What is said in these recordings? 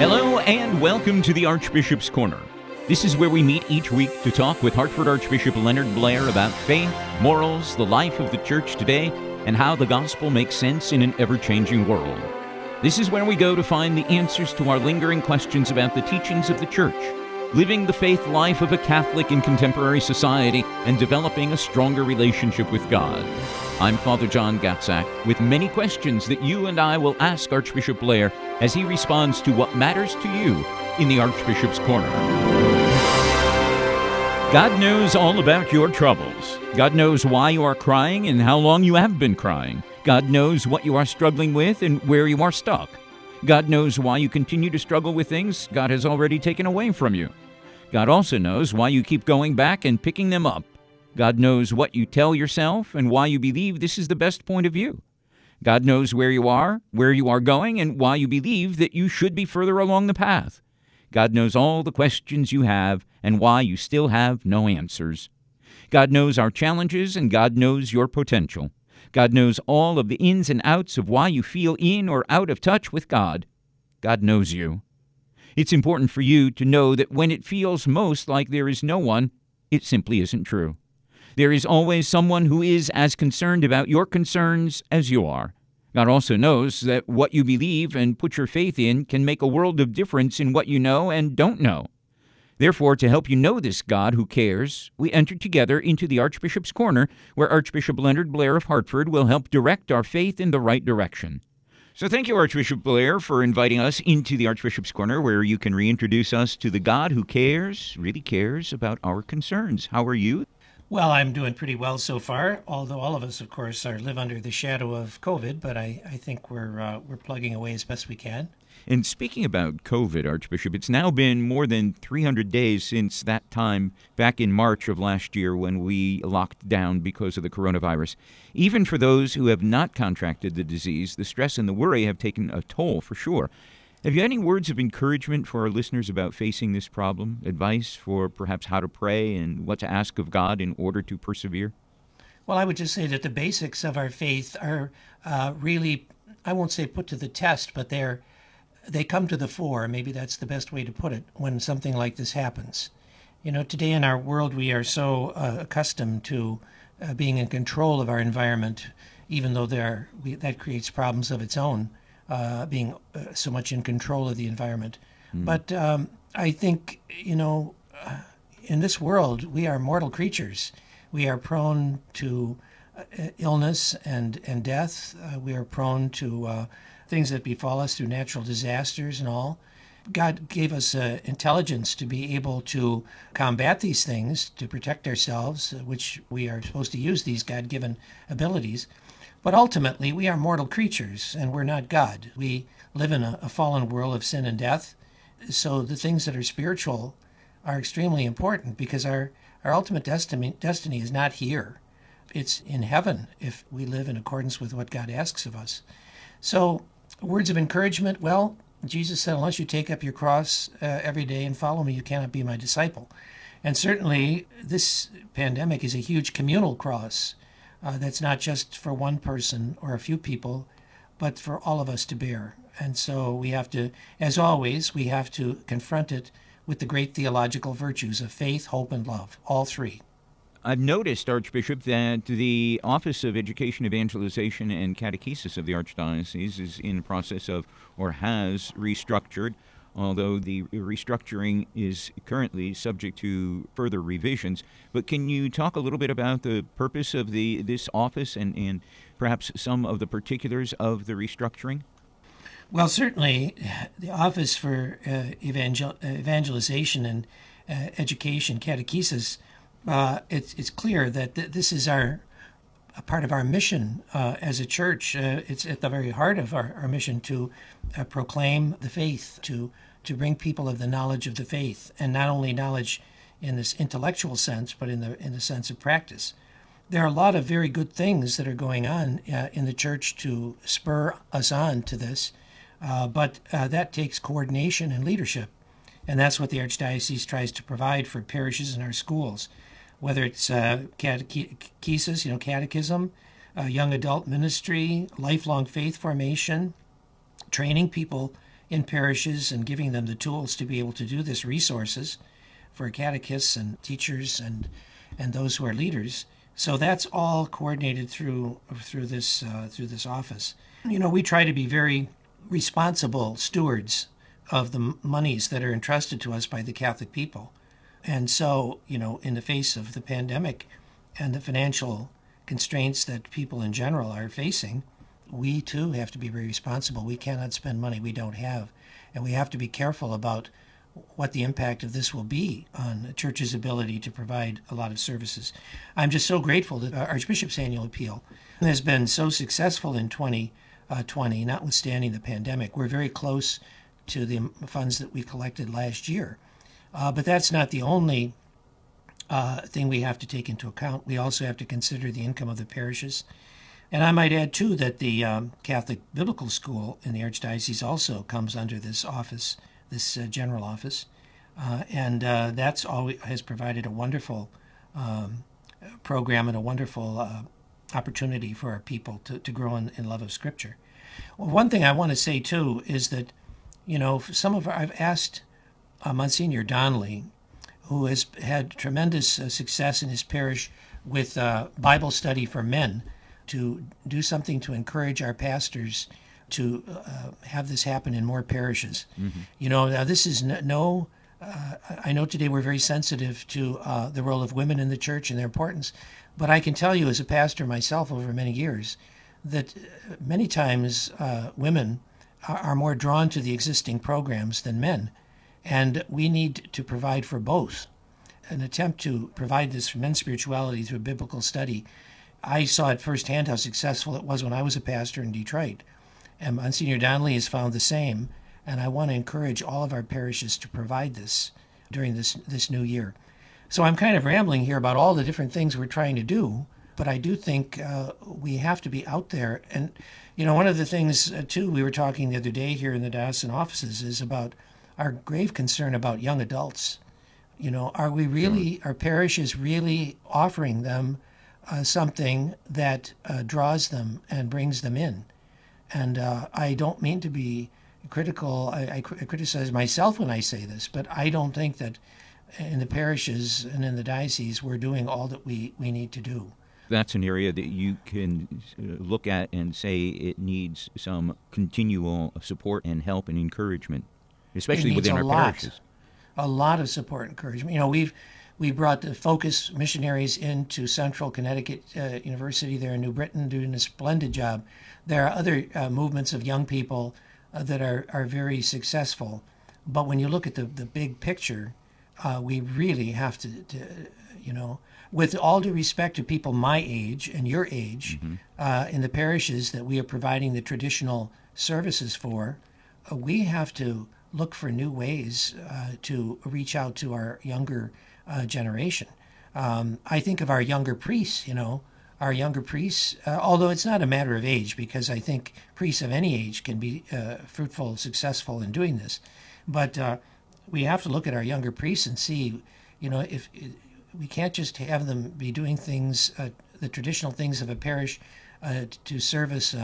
Hello and welcome to the Archbishop's Corner. This is where we meet each week to talk with Hartford Archbishop Leonard Blair about faith, morals, the life of the church today, and how the gospel makes sense in an ever changing world. This is where we go to find the answers to our lingering questions about the teachings of the church, living the faith life of a Catholic in contemporary society, and developing a stronger relationship with God. I'm Father John Gatzak with many questions that you and I will ask Archbishop Blair as he responds to what matters to you in the Archbishop's Corner. God knows all about your troubles. God knows why you are crying and how long you have been crying. God knows what you are struggling with and where you are stuck. God knows why you continue to struggle with things God has already taken away from you. God also knows why you keep going back and picking them up. God knows what you tell yourself and why you believe this is the best point of view. God knows where you are, where you are going, and why you believe that you should be further along the path. God knows all the questions you have and why you still have no answers. God knows our challenges and God knows your potential. God knows all of the ins and outs of why you feel in or out of touch with God. God knows you. It's important for you to know that when it feels most like there is no one, it simply isn't true. There is always someone who is as concerned about your concerns as you are. God also knows that what you believe and put your faith in can make a world of difference in what you know and don't know. Therefore, to help you know this God who cares, we enter together into the Archbishop's Corner, where Archbishop Leonard Blair of Hartford will help direct our faith in the right direction. So, thank you, Archbishop Blair, for inviting us into the Archbishop's Corner, where you can reintroduce us to the God who cares, really cares about our concerns. How are you? Well, I'm doing pretty well so far. Although all of us, of course, are live under the shadow of COVID, but I, I think we're uh, we're plugging away as best we can. And speaking about COVID, Archbishop, it's now been more than 300 days since that time back in March of last year when we locked down because of the coronavirus. Even for those who have not contracted the disease, the stress and the worry have taken a toll for sure. Have you any words of encouragement for our listeners about facing this problem? Advice for perhaps how to pray and what to ask of God in order to persevere? Well, I would just say that the basics of our faith are uh, really, I won't say put to the test, but they're they come to the fore. Maybe that's the best way to put it when something like this happens. You know, today in our world, we are so uh, accustomed to uh, being in control of our environment, even though there we, that creates problems of its own uh, being uh, so much in control of the environment. Mm. But um, I think, you know, uh, in this world, we are mortal creatures. We are prone to uh, illness and, and death. Uh, we are prone to uh, things that befall us through natural disasters and all. God gave us uh, intelligence to be able to combat these things, to protect ourselves, uh, which we are supposed to use these God given abilities. But ultimately, we are mortal creatures and we're not God. We live in a, a, fallen world of sin and death. So the things that are spiritual are extremely important because our, our ultimate destiny, destiny is not here. It's in heaven if we live in accordance with what God asks of us. So, words of encouragement well, Jesus said, Unless you take up your cross uh, every day and follow me, you cannot be my disciple. And certainly, this pandemic is a huge communal cross uh, that's not just for one person or a few people, but for all of us to bear. And so we have to, as always, we have to confront it with the great theological virtues of faith, hope, and love, all three. I've noticed, Archbishop, that the Office of Education, Evangelization, and Catechesis of the Archdiocese is in the process of, or has restructured although the restructuring is currently subject to further revisions. But can you talk a little bit about the purpose of the this office and, and perhaps some of the particulars of the restructuring? Well, certainly, the Office for uh, Evangel- Evangelization and uh, Education, Catechesis, uh, it's, it's clear that th- this is our a part of our mission uh, as a church. Uh, it's at the very heart of our, our mission to uh, proclaim the faith, to to bring people of the knowledge of the faith, and not only knowledge in this intellectual sense, but in the in the sense of practice. There are a lot of very good things that are going on uh, in the church to spur us on to this, uh, but that takes coordination and leadership, and that's what the archdiocese tries to provide for parishes and our schools whether it's uh, catechesis, you know, catechism, uh, young adult ministry, lifelong faith formation, training people in parishes and giving them the tools to be able to do this, resources for catechists and teachers and and those who are leaders. So that's all coordinated through through this uh, through this office. You know, we try to be very responsible stewards of the monies that are entrusted to us by the Catholic people. And so, you know, in the face of the pandemic and the financial constraints that people in general are facing, we too have to be very responsible. We cannot spend money we don't have. And we have to be careful about what the impact of this will be on the church's ability to provide a lot of services. I'm just so grateful that Archbishop's annual appeal has been so successful in 2020, uh, notwithstanding the pandemic. We're very close to the funds that we collected last year. Uh, but that's not the only uh, thing we have to take into account. We also have to consider the income of the parishes. And I might add, too, that the um, Catholic Biblical School in the Archdiocese also comes under this office, this uh, general office. Uh, and uh, that's always has provided a wonderful um, program and a wonderful uh, opportunity for our people to, to grow in, in love of Scripture. Well, one thing I want to say, too, is that, you know, some of our, I've asked uh, Monsignor Donnelly, who has had tremendous uh, success in his parish with uh, Bible study for men to do something to encourage our pastors to uh, have this happen in more parishes. Mm-hmm. You know, now this is no. Uh, I know today we're very sensitive to uh, the role of women in the church and their importance, but I can tell you, as a pastor myself over many years, that many times uh, women are, are more drawn to the existing programs than men, and we need to provide for both. An attempt to provide this for men's spirituality through biblical study I saw it firsthand how successful it was when I was a pastor in Detroit. And Monsignor Donnelly has found the same. And I want to encourage all of our parishes to provide this during this, this new year. So I'm kind of rambling here about all the different things we're trying to do, but I do think uh, we have to be out there. And, you know, one of the things, uh, too, we were talking the other day here in the diocesan offices is about our grave concern about young adults. You know, are we really, our parish is really offering them uh, something that uh, draws them and brings them in. And uh, I don't mean to be critical. I, I, criticize myself when I say this, but I don't think that in the parishes and in the diocese we're doing all that we, we need to do. That's an area that you can uh, look at and say it needs some continual support and help and encouragement, especially within our lot, parishes. A lot of support and encouragement. You know, we've we brought the Focus missionaries into Central Connecticut uh, University there in New Britain, doing a splendid job. There are other uh, movements of young people uh, that are, are very successful. But when you look at the, the big picture, uh, we really have to, to, you know, with all due respect to people my age and your age, mm-hmm. Uh, in the parishes that we are providing the traditional services for, uh, we have to look for new ways to reach out to our younger uh, generation. Um, I think of our younger priests, you know, our younger priests, uh, although it's not a matter of age, because I think priests of any age can be uh, fruitful, successful in doing this. But uh, we have to look at our younger priests and see, you know, if we can't just have them be doing things, uh, the traditional things of a parish uh, to service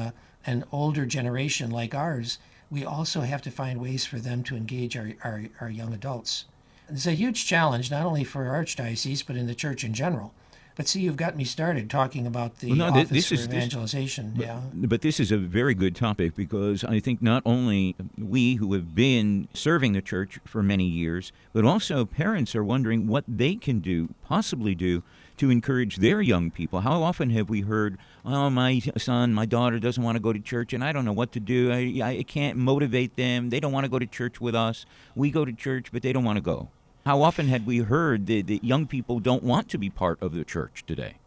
an older generation like ours. We also have to find ways for them to engage our, our, our young adults. It's a huge challenge, not only for our Archdiocese, but in the church in general. But see, you've got me started talking about the well, no, office this for is, evangelization. This, yeah, but, but this is a very good topic because I think not only we who have been serving the church for many years, but also parents are wondering what they can do, possibly do, to encourage their young people. How often have we heard, "Oh, my son, my daughter doesn't want to go to church, and I don't know what to do. I, I can't motivate them. They don't want to go to church with us. We go to church, but they don't want to go." How often had we heard that, that young people don't want to be part of the church today?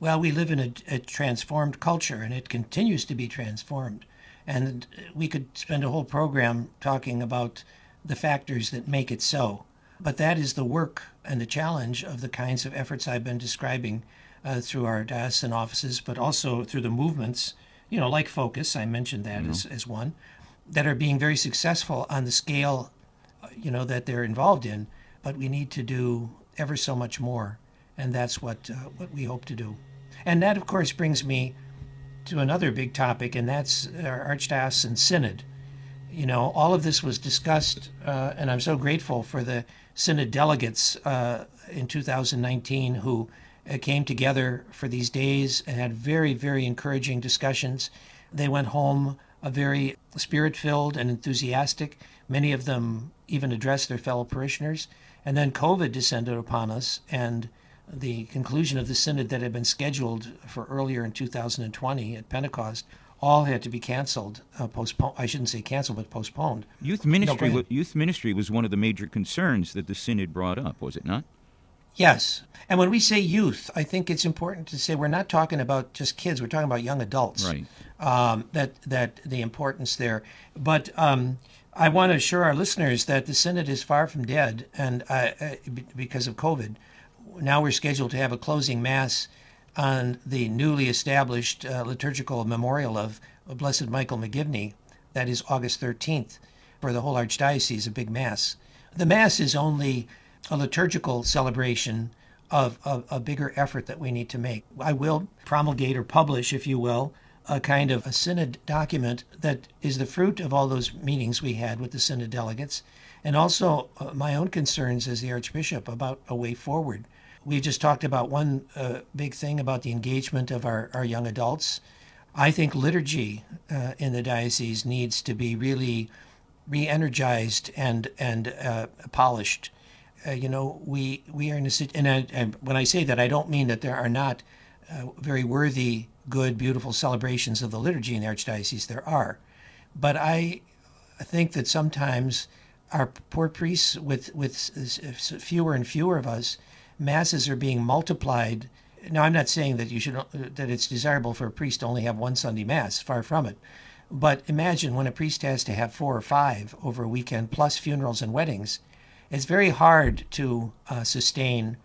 Well, we live in a, a, transformed culture, and it continues to be transformed. And we could spend a whole program talking about the factors that make it so. But that is the work and the challenge of the kinds of efforts I've been describing uh, through our diocesan offices, but also through the movements, you know, like Focus, I mentioned that mm-hmm. as, as one, that are being very successful on the scale, uh, you know, that they're involved in but we need to do ever so much more, and that's what uh, what we hope to do. And that, of course, brings me to another big topic, and that's our Archdiocesan Synod. you know, all of this was discussed, uh, and I'm so grateful for the synod delegates uh, in 2019 who uh, came together for these days and had very, very encouraging discussions. They went home a very spirit filled and enthusiastic. Many of them even addressed their fellow parishioners. And then COVID descended upon us, and the conclusion of the synod that had been scheduled for earlier in 2020 at Pentecost all had to be canceled, uh, postponed. I shouldn't say canceled, but postponed. Youth ministry, no, youth ministry was one of the major concerns that the synod brought up, was it not? Yes, and when we say youth, I think it's important to say we're not talking about just kids. We're talking about young adults. Right. Um, that that the importance there, but um, I want to assure our listeners that the synod is far from dead, and uh, uh because of COVID, now we're scheduled to have a closing mass on the newly established uh, liturgical memorial of Blessed Michael McGivney. That is August 13th for the whole archdiocese, a big mass. The mass is only a liturgical celebration of, of a bigger effort that we need to make. I will promulgate or publish, if you will, a kind of a synod document that is the fruit of all those meetings we had with the synod delegates and also uh, my own concerns as the archbishop about a way forward we just talked about one uh, big thing about the engagement of our, our young adults. I think liturgy uh, in the diocese needs to be really re-energized and and uh, polished. Uh, you know, we we are in a and, and when I say that, I don't mean that there are not uh, very worthy, good, beautiful celebrations of the liturgy in the archdiocese. There are, but I think that sometimes our poor priests, with with fewer and fewer of us, masses are being multiplied. Now, I'm not saying that you should that it's desirable for a priest to only have one Sunday mass. Far from it. But imagine when a priest has to have four or five over a weekend, plus funerals and weddings. It's very hard to uh, sustain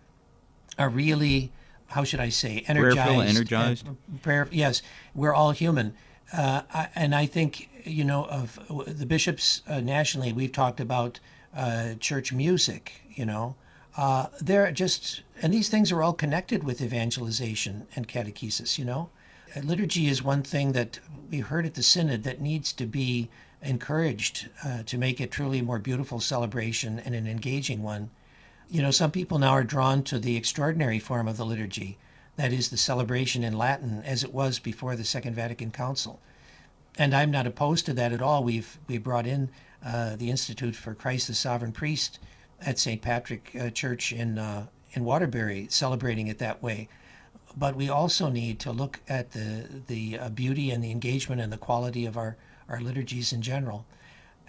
a really, how should I say, energized. Prayerful, energized. prayer. Yes, we're all human. Uh, I, and I think you know of the bishops uh, nationally. We've talked about uh, church music. You know, uh, they're just, and these things are all connected with evangelization and catechesis, you know? Uh, liturgy is one thing that we heard at the Synod that needs to be encouraged uh, to make it truly a more beautiful celebration and an engaging one. You know, some people now are drawn to the extraordinary form of the liturgy, that is, the celebration in Latin as it was before the Second Vatican Council. And I'm not opposed to that at all. We've we brought in uh, the Institute for Christ the Sovereign Priest at St. Patrick uh, Church in uh, in Waterbury, celebrating it that way. But we also need to look at the the uh, beauty and the engagement and the quality of our our liturgies in general.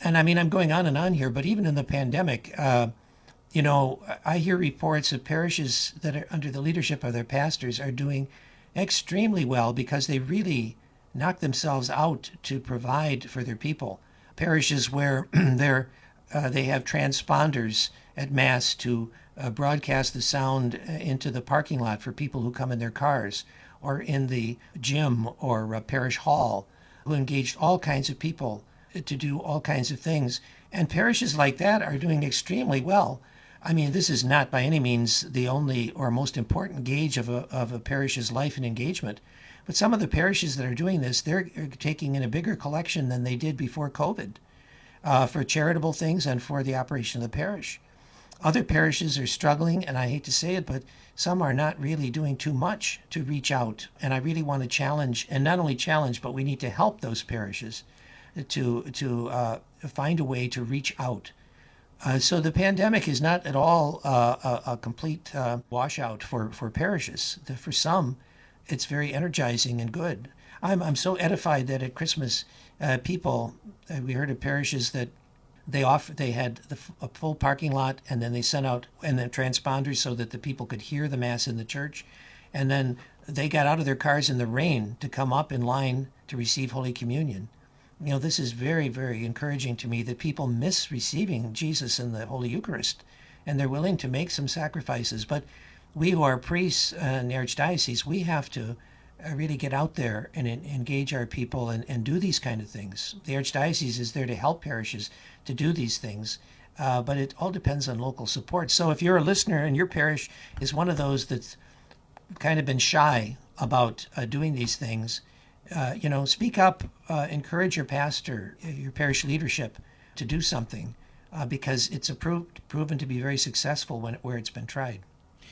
And I mean, I'm going on and on here, but even in the pandemic, uh, you know, I hear reports of parishes that are under the leadership of their pastors are doing extremely well because they really knock themselves out to provide for their people. Parishes where they're uh, they have transponders at Mass to uh, broadcast the sound uh, into the parking lot for people who come in their cars, or in the gym or uh, parish hall, who engaged all kinds of people to do all kinds of things. And parishes like that are doing extremely well. I mean, this is not by any means the only or most important gauge of a, of a parish's life and engagement. But some of the parishes that are doing this, they're taking in a bigger collection than they did before COVID uh, for charitable things and for the operation of the parish. Other parishes are struggling, and I hate to say it, but some are not really doing too much to reach out. And I really want to challenge, and not only challenge, but we need to help those parishes to to uh, find a way to reach out. Uh, so the pandemic is not at all uh, a, a, complete uh, washout for, for parishes. For some, it's very energizing and good. I'm, I'm so edified that at Christmas uh, people. Uh, we heard of parishes that they off they had the, a full parking lot, and then they sent out and then transponders so that the people could hear the mass in the church, and then they got out of their cars in the rain to come up in line to receive Holy Communion. You know, this is very, very encouraging to me that people miss receiving Jesus in the Holy Eucharist, and they're willing to make some sacrifices. But we who are priests uh, in the Archdiocese, we have to really get out there and engage our people and, and do these kind of things. The Archdiocese is there to help parishes to do these things, uh, but it all depends on local support. So if you're a listener and your parish is one of those that's kind of been shy about uh, doing these things, uh, you know, speak up, uh, encourage your pastor, your parish leadership to do something uh, because it's approved, proven to be very successful when where it's been tried.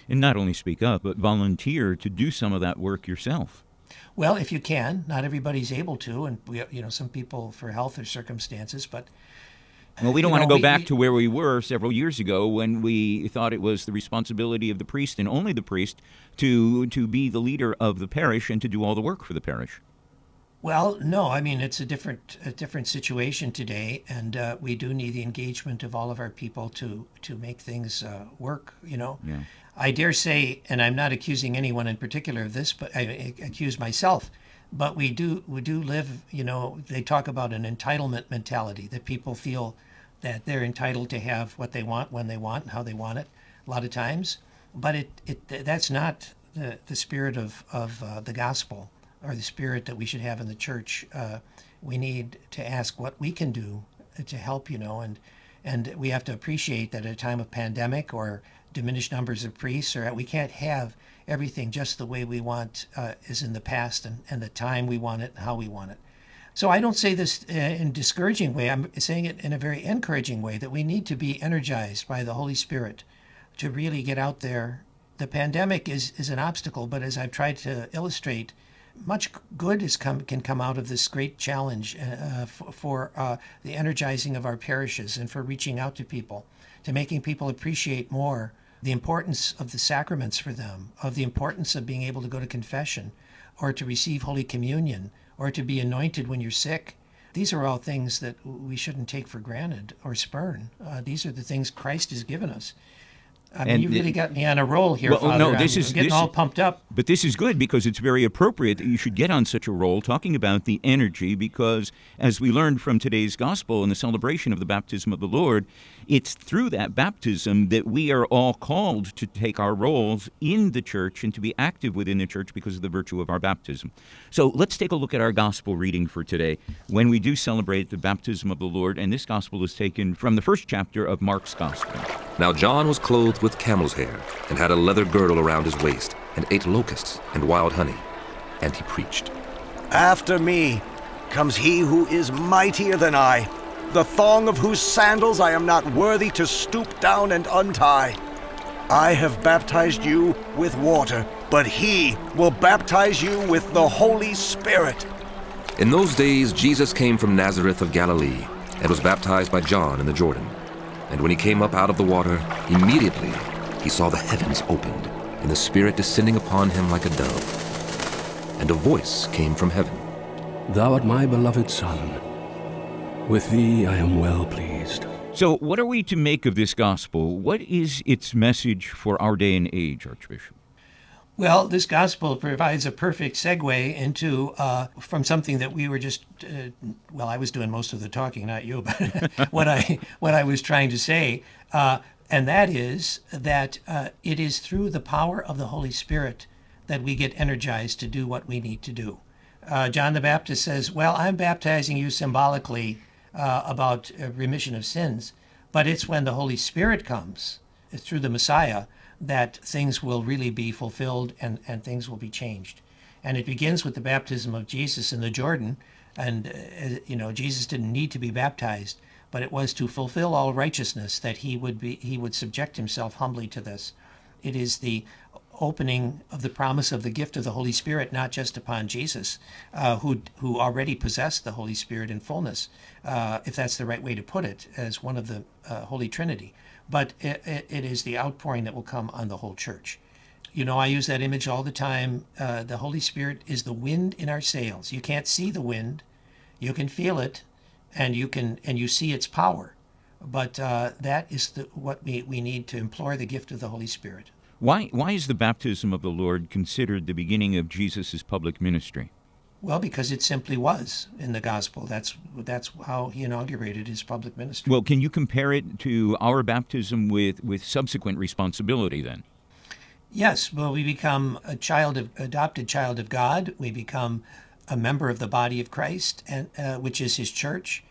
And not only speak up, but volunteer to do some of that work yourself. Well, if you can, not everybody's able to, and we, you know, some people for health or circumstances, but well, we don't want know, to go we- back we- to where we were several years ago when we thought it was the responsibility of the priest and only the priest to to be the leader of the parish and to do all the work for the parish. Well, no, I mean it's a different a different situation today, and uh, we do need the engagement of all of our people to to make things uh, work. You know, Yeah. I dare say, and I'm not accusing anyone in particular of this, but I accuse myself. But we do we do live. You know, they talk about an entitlement mentality that people feel that they're entitled to have what they want when they want and how they want it. A lot of times, but it it that's not the the spirit of of uh, the gospel or the spirit that we should have in the church. Uh, we need to ask what we can do to help, you know, and and we have to appreciate that at a time of pandemic or diminished numbers of priests, or we can't have everything just the way we want uh, is in the past and, and the time we want it and how we want it. So I don't say this uh, in discouraging way. I'm saying it in a very encouraging way that we need to be energized by the Holy Spirit to really get out there. The pandemic is, is an obstacle, but as I've tried to illustrate, much good is come, can come out of this great challenge uh, for, for uh, the energizing of our parishes and for reaching out to people, to making people appreciate more the importance of the sacraments for them, of the importance of being able to go to confession or to receive Holy Communion or to be anointed when you're sick. These are all things that we shouldn't take for granted or spurn. Uh, these are the things Christ has given us. I mean, And you the- really got me on a roll here, Well, oh, Father. no, this I'm is- getting this- all pumped up. But this is good because it's very appropriate that you should get on such a roll talking about the energy because, as we learned from today's gospel and the celebration of the baptism of the Lord, it's through that baptism that we are all called to take our roles in the church and to be active within the church because of the virtue of our baptism. So let's take a look at our gospel reading for today when we do celebrate the baptism of the Lord. And this gospel is taken from the first chapter of Mark's gospel. Now John was clothed with camel's hair, and had a leather girdle around his waist, and ate locusts and wild honey. And he preached. After me comes he who is mightier than I, the thong of whose sandals I am not worthy to stoop down and untie. I have baptized you with water, but he will baptize you with the Holy Spirit. In those days Jesus came from Nazareth of Galilee, and was baptized by John in the Jordan. And when he came up out of the water, immediately he saw the heavens opened, and the Spirit descending upon him like a dove. And a voice came from heaven. Thou art my beloved Son. With thee I am well pleased. So, what are we to make of this gospel? What is its message for our day and age, Archbishop? Well, this gospel provides a perfect segue into uh, from something that we were just uh, well, I was doing most of the talking, not you, but what I what I was trying to say, uh, and that is that uh, it is through the power of the Holy Spirit that we get energized to do what we need to do. Uh, John the Baptist says, "Well, I'm baptizing you symbolically uh, about remission of sins, but it's when the Holy Spirit comes it's through the Messiah that things will really be fulfilled and, and things will be changed. And it begins with the baptism of Jesus in the Jordan. And, uh, you know, Jesus didn't need to be baptized, but it was to fulfill all righteousness that he would be he would subject himself humbly to this. It is the opening of the promise of the gift of the Holy Spirit, not just upon Jesus, uh, who who already possessed the Holy Spirit in fullness, uh, if that's the right way to put it, as one of the uh, Holy Trinity. But it, it, is the outpouring that will come on the whole church. You know, I use that image all the time. Uh, the Holy Spirit is the wind in our sails. You can't see the wind, you can feel it, and you can and you see its power. But uh, that is the, what we, we need to implore the gift of the Holy Spirit. Why, why is the baptism of the Lord considered the beginning of Jesus' public ministry? Well, because it simply was in the gospel. That's that's how he inaugurated his public ministry. Well, can you compare it to our baptism with, with subsequent responsibility then? Yes, well, we become a child of adopted child of God. We become a member of the body of Christ, and uh, which is His church,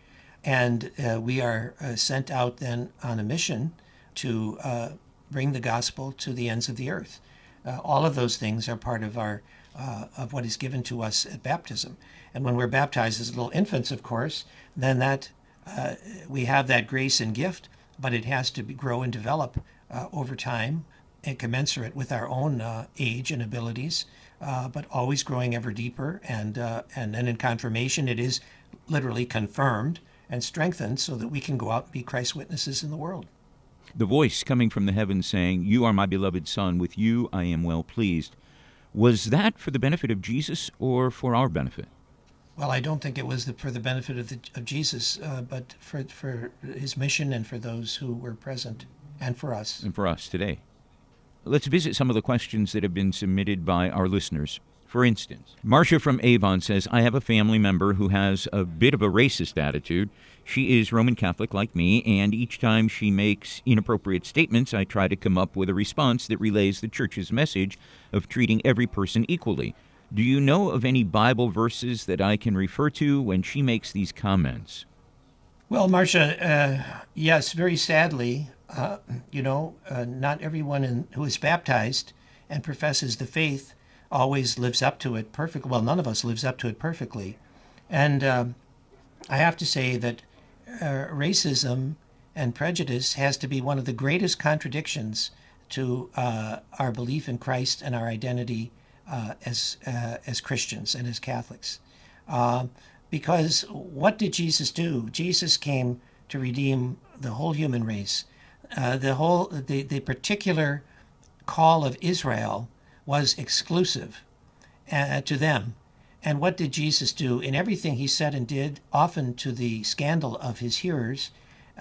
and uh, we are uh, sent out then on a mission to uh, bring the gospel to the ends of the earth. Uh, all of those things are part of our uh, of what is given to us at baptism. And when we're baptized as little infants, of course, then that uh, we have that grace and gift, but it has to be, grow and develop uh, over time and commensurate with our own uh, age and abilities, uh, but always growing ever deeper. And uh, and then in confirmation, it is literally confirmed and strengthened so that we can go out and be Christ's witnesses in the world. The voice coming from the heavens saying, "You are my beloved Son; with you I am well pleased." Was that for the benefit of Jesus or for our benefit? Well, I don't think it was the, for the benefit of, the, of Jesus, uh, but for, for his mission and for those who were present and for us. And for us today. Let's visit some of the questions that have been submitted by our listeners. For instance, Marcia from Avon says, I have a family member who has a bit of a racist attitude. She is Roman Catholic like me, and each time she makes inappropriate statements, I try to come up with a response that relays the Church's message of treating every person equally. Do you know of any Bible verses that I can refer to when she makes these comments? Well, Marcia, uh, yes, very sadly, uh, you know, uh, not everyone in, who is baptized and professes the faith always lives up to it perfectly. Well, none of us lives up to it perfectly. And um, I have to say that uh, racism and prejudice has to be one of the greatest contradictions to uh, our belief in Christ and our identity uh, as uh, as Christians and as Catholics. Uh, because what did Jesus do? Jesus came to redeem the whole human race. Uh, the whole the, the particular call of Israel was exclusive uh, to them. And what did Jesus do? In everything he said and did, often to the scandal of his hearers,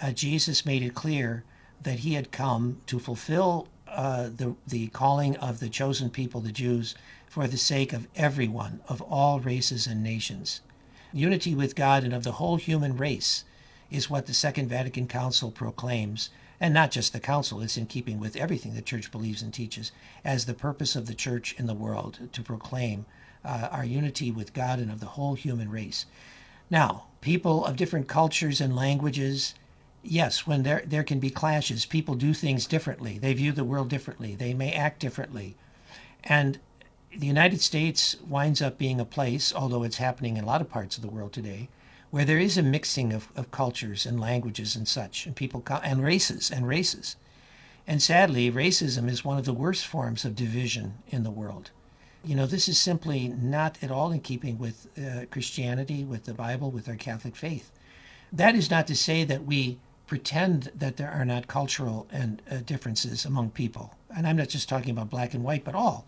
uh, Jesus made it clear that he had come to fulfill uh, the, the calling of the chosen people, the Jews, for the sake of everyone, of all races and nations. Unity with God and of the whole human race is what the Second Vatican Council proclaims, and not just the Council, it's in keeping with everything the Church believes and teaches, as the purpose of the Church in the world to proclaim uh, our unity with God and of the whole human race. Now, people of different cultures and languages, yes, when there there can be clashes, people do things differently. They view the world differently. They may act differently, and the United States winds up being a place, although it's happening in a lot of parts of the world today, where there is a mixing of, of cultures and languages and such, and people and races and races. And sadly, racism is one of the worst forms of division in the world. You know, this is simply not at all in keeping with uh, Christianity, with the Bible, with our Catholic faith. That is not to say that we pretend that there are not cultural and uh, differences among people. And I'm not just talking about black and white, but all.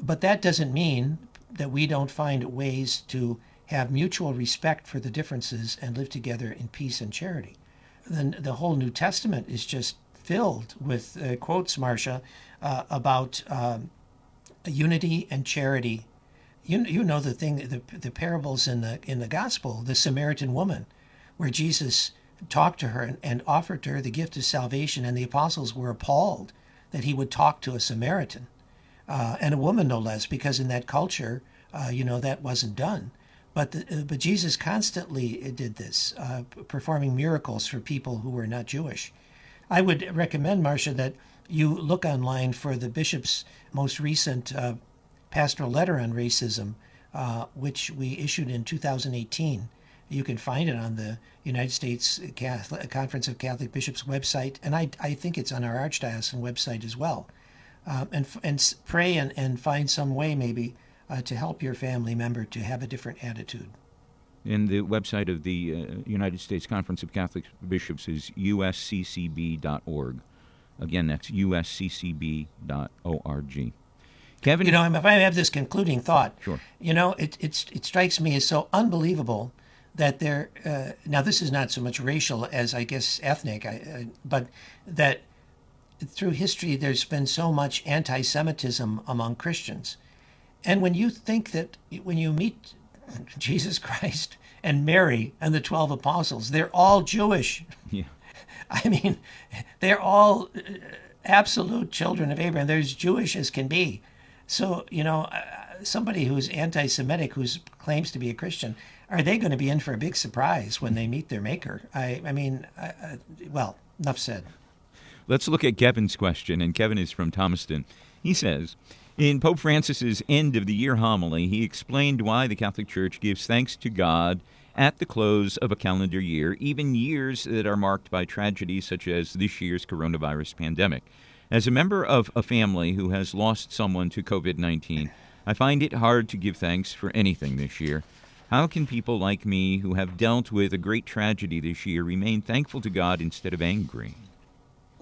But that doesn't mean that we don't find ways to have mutual respect for the differences and live together in peace and charity. Then the whole New Testament is just filled with uh, quotes, Marcia, uh, about um, unity and charity. You, you know the thing, the, the parables in the in the gospel, the Samaritan woman, where Jesus talked to her and, and offered to her the gift of salvation, and the apostles were appalled that he would talk to a Samaritan uh, and a woman no less, because in that culture, uh, you know, that wasn't done. But the, uh, but Jesus constantly did this, uh, performing miracles for people who were not Jewish. I would recommend, Marcia, that you look online for the bishop's most recent uh, pastoral letter on racism, uh, which we issued in 2018. You can find it on the United States Catholic, Conference of Catholic Bishops website, and I, I think it's on our Archdiocesan website as well. Um, and, and pray and, and find some way maybe uh, to help your family member to have a different attitude. And the website of the uh, United States Conference of Catholic Bishops is usccb.org. Again, that's usccb.org. Kevin? You know, if I have this concluding thought, sure. you know, it, it, it strikes me as so unbelievable that there, uh, now this is not so much racial as I guess ethnic, I, but that through history there's been so much anti Semitism among Christians. And when you think that when you meet Jesus Christ and Mary and the 12 apostles, they're all Jewish. Yeah. I mean, they're all uh, absolute children of Abraham. They're as Jewish as can be. So, you know, uh, somebody who's anti Semitic, who claims to be a Christian, are they going to be in for a big surprise when they meet their maker? I, I mean, I, well, enough said. Let's look at Kevin's question, and Kevin is from Thomaston. He says, In Pope Francis's end of the year homily, he explained why the Catholic Church gives thanks to God at the close of a calendar year, even years that are marked by tragedies such as this year's coronavirus pandemic. As a member of a family who has lost someone to COVID 19, I find it hard to give thanks for anything this year. How can people like me who have dealt with a great tragedy this year remain thankful to God instead of angry?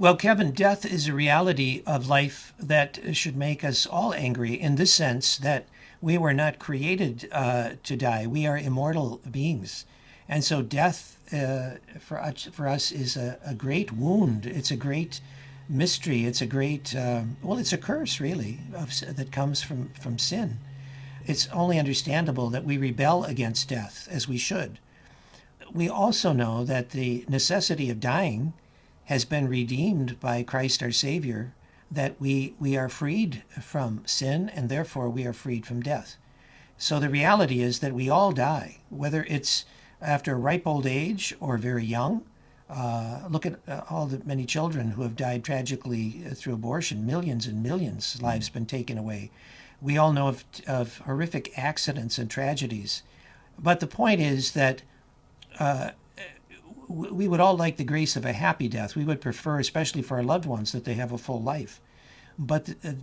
Well, Kevin, death is a reality of life that should make us all angry in the sense that we were not created uh, to die. We are immortal beings. And so death uh, for, us, for us is a, a, great wound. It's a great mystery. It's a great, uh, well, it's a curse, really, of, that comes from, from sin. It's only understandable that we rebel against death, as we should. We also know that the necessity of dying has been redeemed by Christ our Savior that we, we are freed from sin and therefore we are freed from death. So the reality is that we all die, whether it's after ripe old age or very young. Uh, look at uh, all the many children who have died tragically through abortion. Millions and millions of lives been taken away. We all know of, of horrific accidents and tragedies. But the point is that uh, we would all like the grace of a happy death. We would prefer, especially for our loved ones, that they have a full life. But the,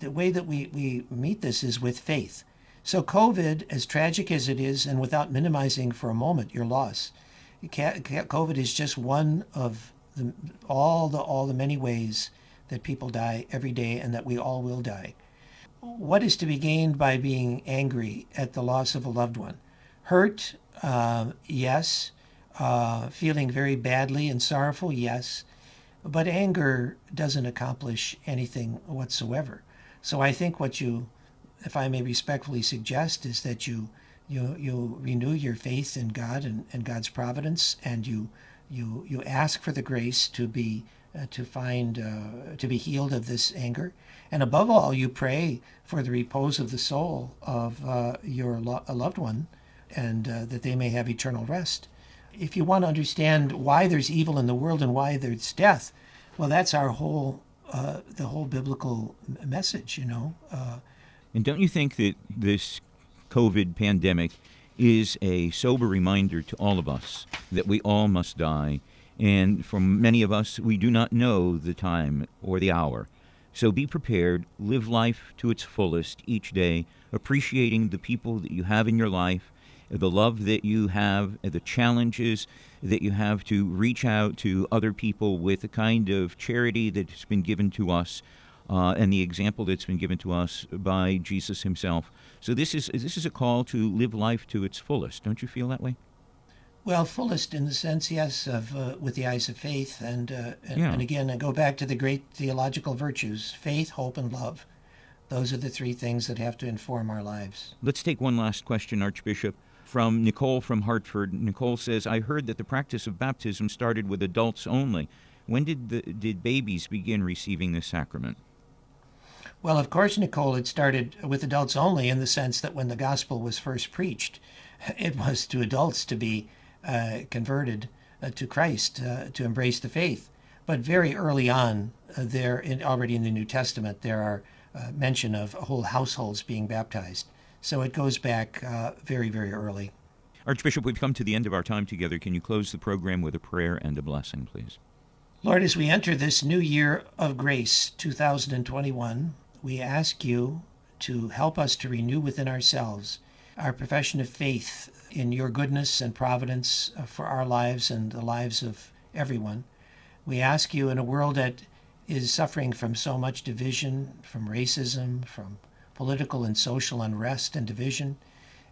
the, way that we, we meet this is with faith. So, COVID, as tragic as it is, and without minimizing for a moment your loss, COVID is just one of the, all the all the many ways that people die every day, and that we all will die. What is to be gained by being angry at the loss of a loved one? Hurt, uh, yes uh, feeling very badly and sorrowful, yes, but anger doesn't accomplish anything whatsoever. So I think what you, if I may respectfully suggest, is that you you you renew your faith in God and, and God's providence, and you you you ask for the grace to be uh, to find uh, to be healed of this anger, and above all, you pray for the repose of the soul of uh, your lo- loved one, and uh, that they may have eternal rest if you want to understand why there's evil in the world and why there's death, well, that's our whole uh, the whole biblical message, you know. Uh, and don't you think that this COVID pandemic is a sober reminder to all of us that we all must die, and for many of us, we do not know the time or the hour. So be prepared, live life to its fullest each day, appreciating the people that you have in your life the love that you have, the challenges that you have to reach out to other people with the kind of charity that's been given to us. Uh, and the example that's been given to us by Jesus Himself. So this is this is a call to live life to its fullest. Don't you feel that way? Well, fullest in the sense, yes, of uh, with the eyes of faith, and uh, and, yeah. and, again, I go back to the great theological virtues: faith, hope, and love. Those are the three things that have to inform our lives. Let's take one last question, Archbishop from Nicole from Hartford. Nicole says, I heard that the practice of baptism started with adults only. When did, the, did babies begin receiving the sacrament? Well, of course, Nicole, it started with adults only in the sense that when the gospel was first preached, it was to adults to be uh, converted uh, to Christ, uh, to embrace the faith. But very early on, uh, there, in, already in the New Testament, there are uh, mention of whole households being baptized. So it goes back uh, very, very early. Archbishop, we've come to the end of our time together. Can you close the program with a prayer and a blessing, please? Lord, as we enter this new year of grace, 2021, we ask you to help us to renew within ourselves our profession of faith in your goodness and providence uh, for our lives and the lives of everyone. We ask you in a world that is suffering from so much division, from racism, from political and social unrest and division,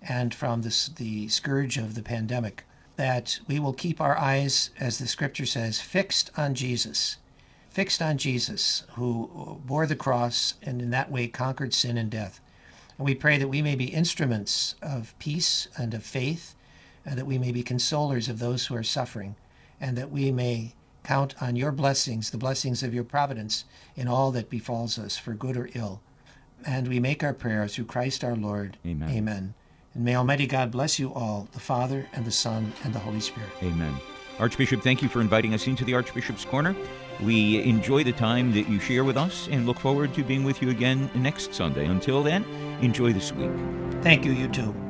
and from this, the scourge of the pandemic, that we will keep our eyes, as the scripture says, fixed on Jesus, fixed on Jesus, who uh, bore the cross and in that way conquered sin and death. And we pray that we may be instruments of peace and of faith, and that we may be consolers of those who are suffering, and that we may count on your blessings, the blessings of your providence, in all that befalls us, for good or ill. And we make our prayer through Christ our Lord. Amen. Amen. And may Almighty God bless you all, the Father, and the Son, and the Holy Spirit. Amen. Archbishop, thank you for inviting us into the Archbishop's Corner. We enjoy the time that you share with us and look forward to being with you again next Sunday. Until then, enjoy this week. Thank you, you too.